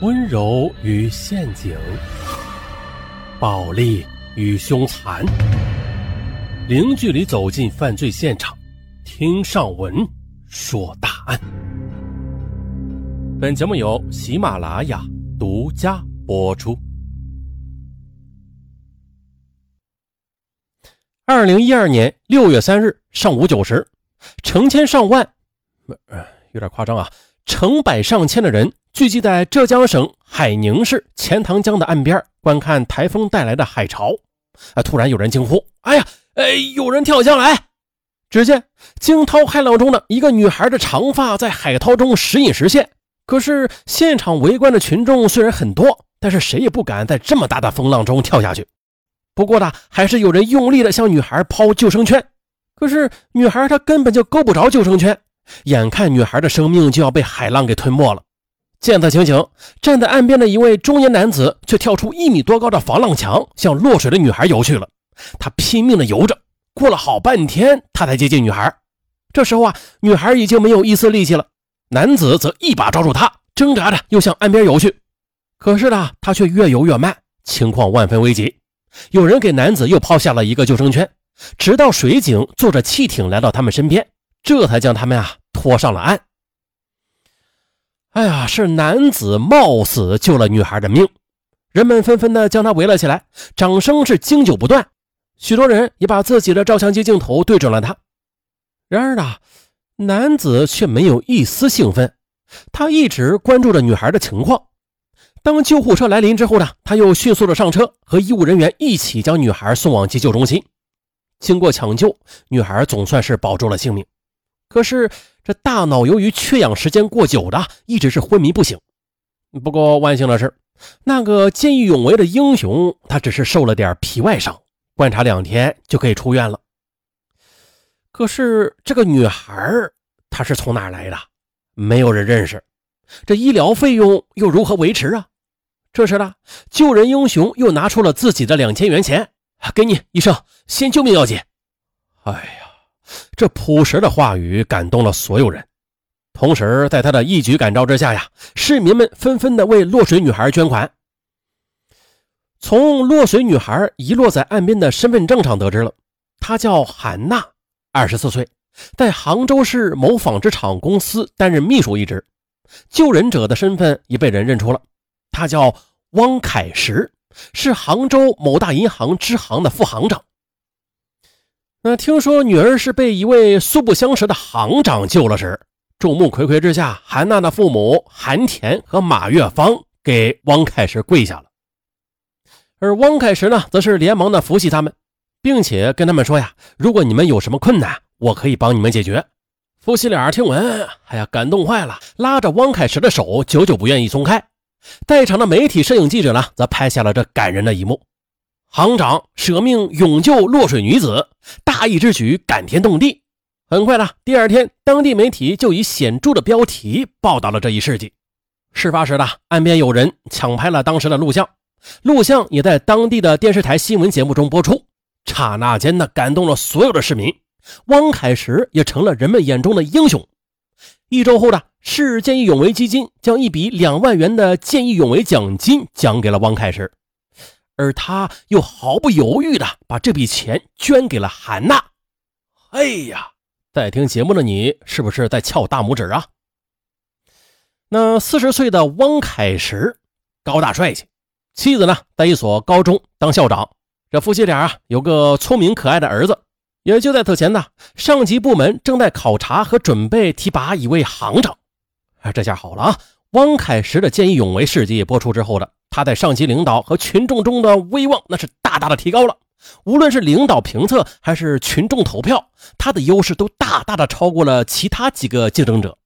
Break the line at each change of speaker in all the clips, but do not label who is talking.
温柔与陷阱，暴力与凶残，零距离走进犯罪现场，听上文说大案。本节目由喜马拉雅独家播出。二零一二年六月三日上午九时，成千上万，呃，有点夸张啊，成百上千的人。聚集在浙江省海宁市钱塘江的岸边，观看台风带来的海潮。啊！突然有人惊呼：“哎呀，哎，有人跳江来！”只见惊涛骇浪中的一个女孩的长发在海涛中时隐时现。可是现场围观的群众虽然很多，但是谁也不敢在这么大的风浪中跳下去。不过呢，还是有人用力的向女孩抛救生圈。可是女孩她根本就够不着救生圈，眼看女孩的生命就要被海浪给吞没了。见此情形，站在岸边的一位中年男子却跳出一米多高的防浪墙，向落水的女孩游去了。他拼命地游着，过了好半天，他才接近女孩。这时候啊，女孩已经没有一丝力气了，男子则一把抓住她，挣扎着又向岸边游去。可是呢，他却越游越慢，情况万分危急。有人给男子又抛下了一个救生圈，直到水警坐着汽艇来到他们身边，这才将他们啊拖上了岸。哎呀，是男子冒死救了女孩的命，人们纷纷的将他围了起来，掌声是经久不断。许多人也把自己的照相机镜头对准了他。然而呢，男子却没有一丝兴奋，他一直关注着女孩的情况。当救护车来临之后呢，他又迅速的上车，和医务人员一起将女孩送往急救中心。经过抢救，女孩总算是保住了性命。可是。这大脑由于缺氧时间过久的，一直是昏迷不醒。不过万幸的是，那个见义勇为的英雄，他只是受了点皮外伤，观察两天就可以出院了。可是这个女孩她是从哪来的？没有人认识。这医疗费用又如何维持啊？这时呢，救人英雄又拿出了自己的两千元钱，给你医生，先救命要紧。哎呀！这朴实的话语感动了所有人，同时在他的一举感召之下呀，市民们纷纷的为落水女孩捐款。从落水女孩遗落在岸边的身份证上得知了，她叫韩娜，二十四岁，在杭州市某纺织厂公司担任秘书一职。救人者的身份已被人认出了，他叫汪凯石，是杭州某大银行支行的副行长。那听说女儿是被一位素不相识的行长救了时，众目睽睽之下，韩娜的父母韩田和马月芳给汪凯石跪下了，而汪凯石呢，则是连忙的扶起他们，并且跟他们说呀：“如果你们有什么困难，我可以帮你们解决。”夫妻俩听闻，哎呀，感动坏了，拉着汪凯石的手，久久不愿意松开。在场的媒体、摄影记者呢，则拍下了这感人的一幕。行长舍命勇救落水女子，大义之举感天动地。很快呢，第二天当地媒体就以显著的标题报道了这一事迹。事发时呢，岸边有人抢拍了当时的录像，录像也在当地的电视台新闻节目中播出。刹那间呢，感动了所有的市民。汪凯石也成了人们眼中的英雄。一周后呢，市见义勇为基金将一笔两万元的见义勇为奖金奖给了汪凯石。而他又毫不犹豫地把这笔钱捐给了韩娜。哎呀，在听节目的你是不是在翘大拇指啊？那四十岁的汪凯石高大帅气，妻子呢在一所高中当校长。这夫妻俩啊有个聪明可爱的儿子。也就在此前呢，上级部门正在考察和准备提拔一位行长。啊，这下好了啊！汪凯石的见义勇为事迹播出之后的。他在上级领导和群众中的威望那是大大的提高了，无论是领导评测还是群众投票，他的优势都大大的超过了其他几个竞争者。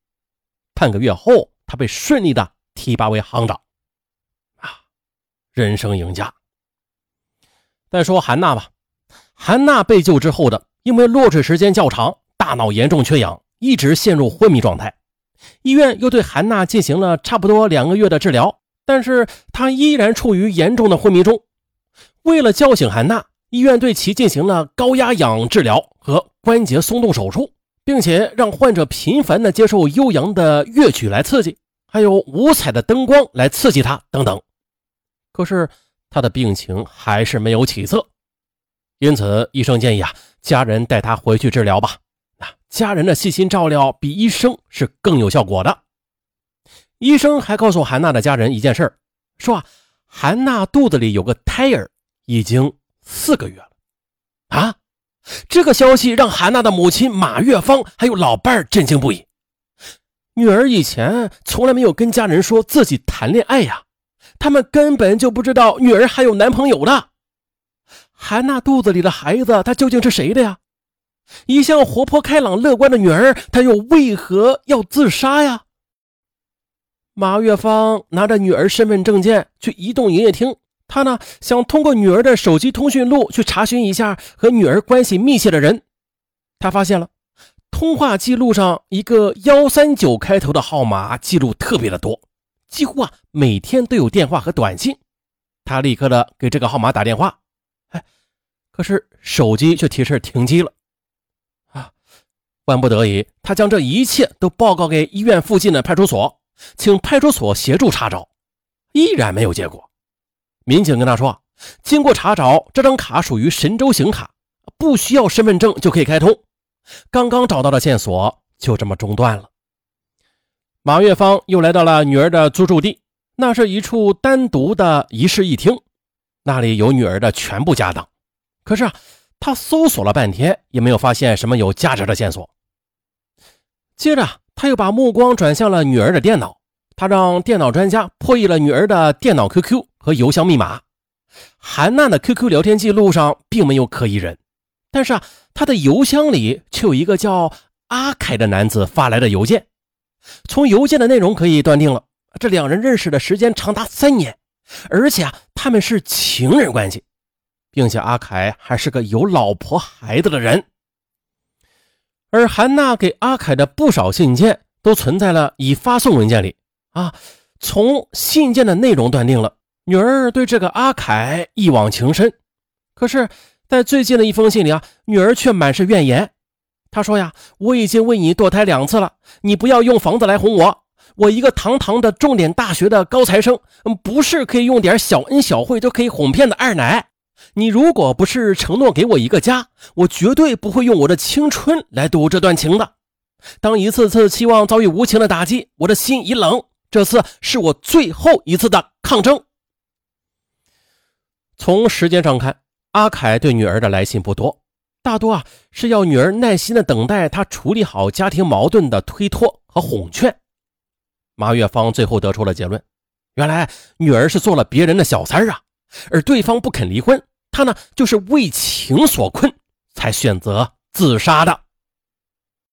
半个月后，他被顺利的提拔为行长，啊，人生赢家。再说韩娜吧，韩娜被救之后的，因为落水时间较长，大脑严重缺氧，一直陷入昏迷状态，医院又对韩娜进行了差不多两个月的治疗。但是他依然处于严重的昏迷中。为了叫醒韩娜，医院对其进行了高压氧治疗和关节松动手术，并且让患者频繁的接受悠扬的乐曲来刺激。还有五彩的灯光来刺激他等等。可是他的病情还是没有起色，因此医生建议啊，家人带他回去治疗吧。那家人的细心照料比医生是更有效果的。医生还告诉韩娜的家人一件事儿说啊，韩娜肚子里有个胎儿，已经四个月了。啊，这个消息让韩娜的母亲马月芳还有老伴儿震惊不已。女儿以前从来没有跟家人说自己谈恋爱呀，他们根本就不知道女儿还有男朋友的。韩娜肚子里的孩子，他究竟是谁的呀？一向活泼开朗乐观的女儿，她又为何要自杀呀？马月芳拿着女儿身份证件去移动营业厅，她呢想通过女儿的手机通讯录去查询一下和女儿关系密切的人。他发现了通话记录上一个幺三九开头的号码记录特别的多，几乎啊每天都有电话和短信。他立刻的给这个号码打电话，哎，可是手机却提示停机了。啊，万不得已，他将这一切都报告给医院附近的派出所。请派出所协助查找，依然没有结果。民警跟他说：“经过查找，这张卡属于神州行卡，不需要身份证就可以开通。”刚刚找到的线索就这么中断了。马月芳又来到了女儿的租住地，那是一处单独的一室一厅，那里有女儿的全部家当。可是啊，他搜索了半天也没有发现什么有价值的线索。接着。他又把目光转向了女儿的电脑，他让电脑专家破译了女儿的电脑 QQ 和邮箱密码。韩娜的 QQ 聊天记录上并没有可疑人，但是啊，他的邮箱里却有一个叫阿凯的男子发来的邮件。从邮件的内容可以断定了，这两人认识的时间长达三年，而且啊，他们是情人关系，并且阿凯还是个有老婆孩子的人。而韩娜给阿凯的不少信件都存在了已发送文件里啊，从信件的内容断定了女儿对这个阿凯一往情深。可是，在最近的一封信里啊，女儿却满是怨言。她说呀：“我已经为你堕胎两次了，你不要用房子来哄我。我一个堂堂的重点大学的高材生，不是可以用点小恩小惠就可以哄骗的二奶。”你如果不是承诺给我一个家，我绝对不会用我的青春来赌这段情的。当一次次期望遭遇无情的打击，我的心已冷。这次是我最后一次的抗争。从时间上看，阿凯对女儿的来信不多，大多啊是要女儿耐心的等待他处理好家庭矛盾的推脱和哄劝。马月芳最后得出了结论：原来女儿是做了别人的小三啊，而对方不肯离婚。他呢，就是为情所困，才选择自杀的。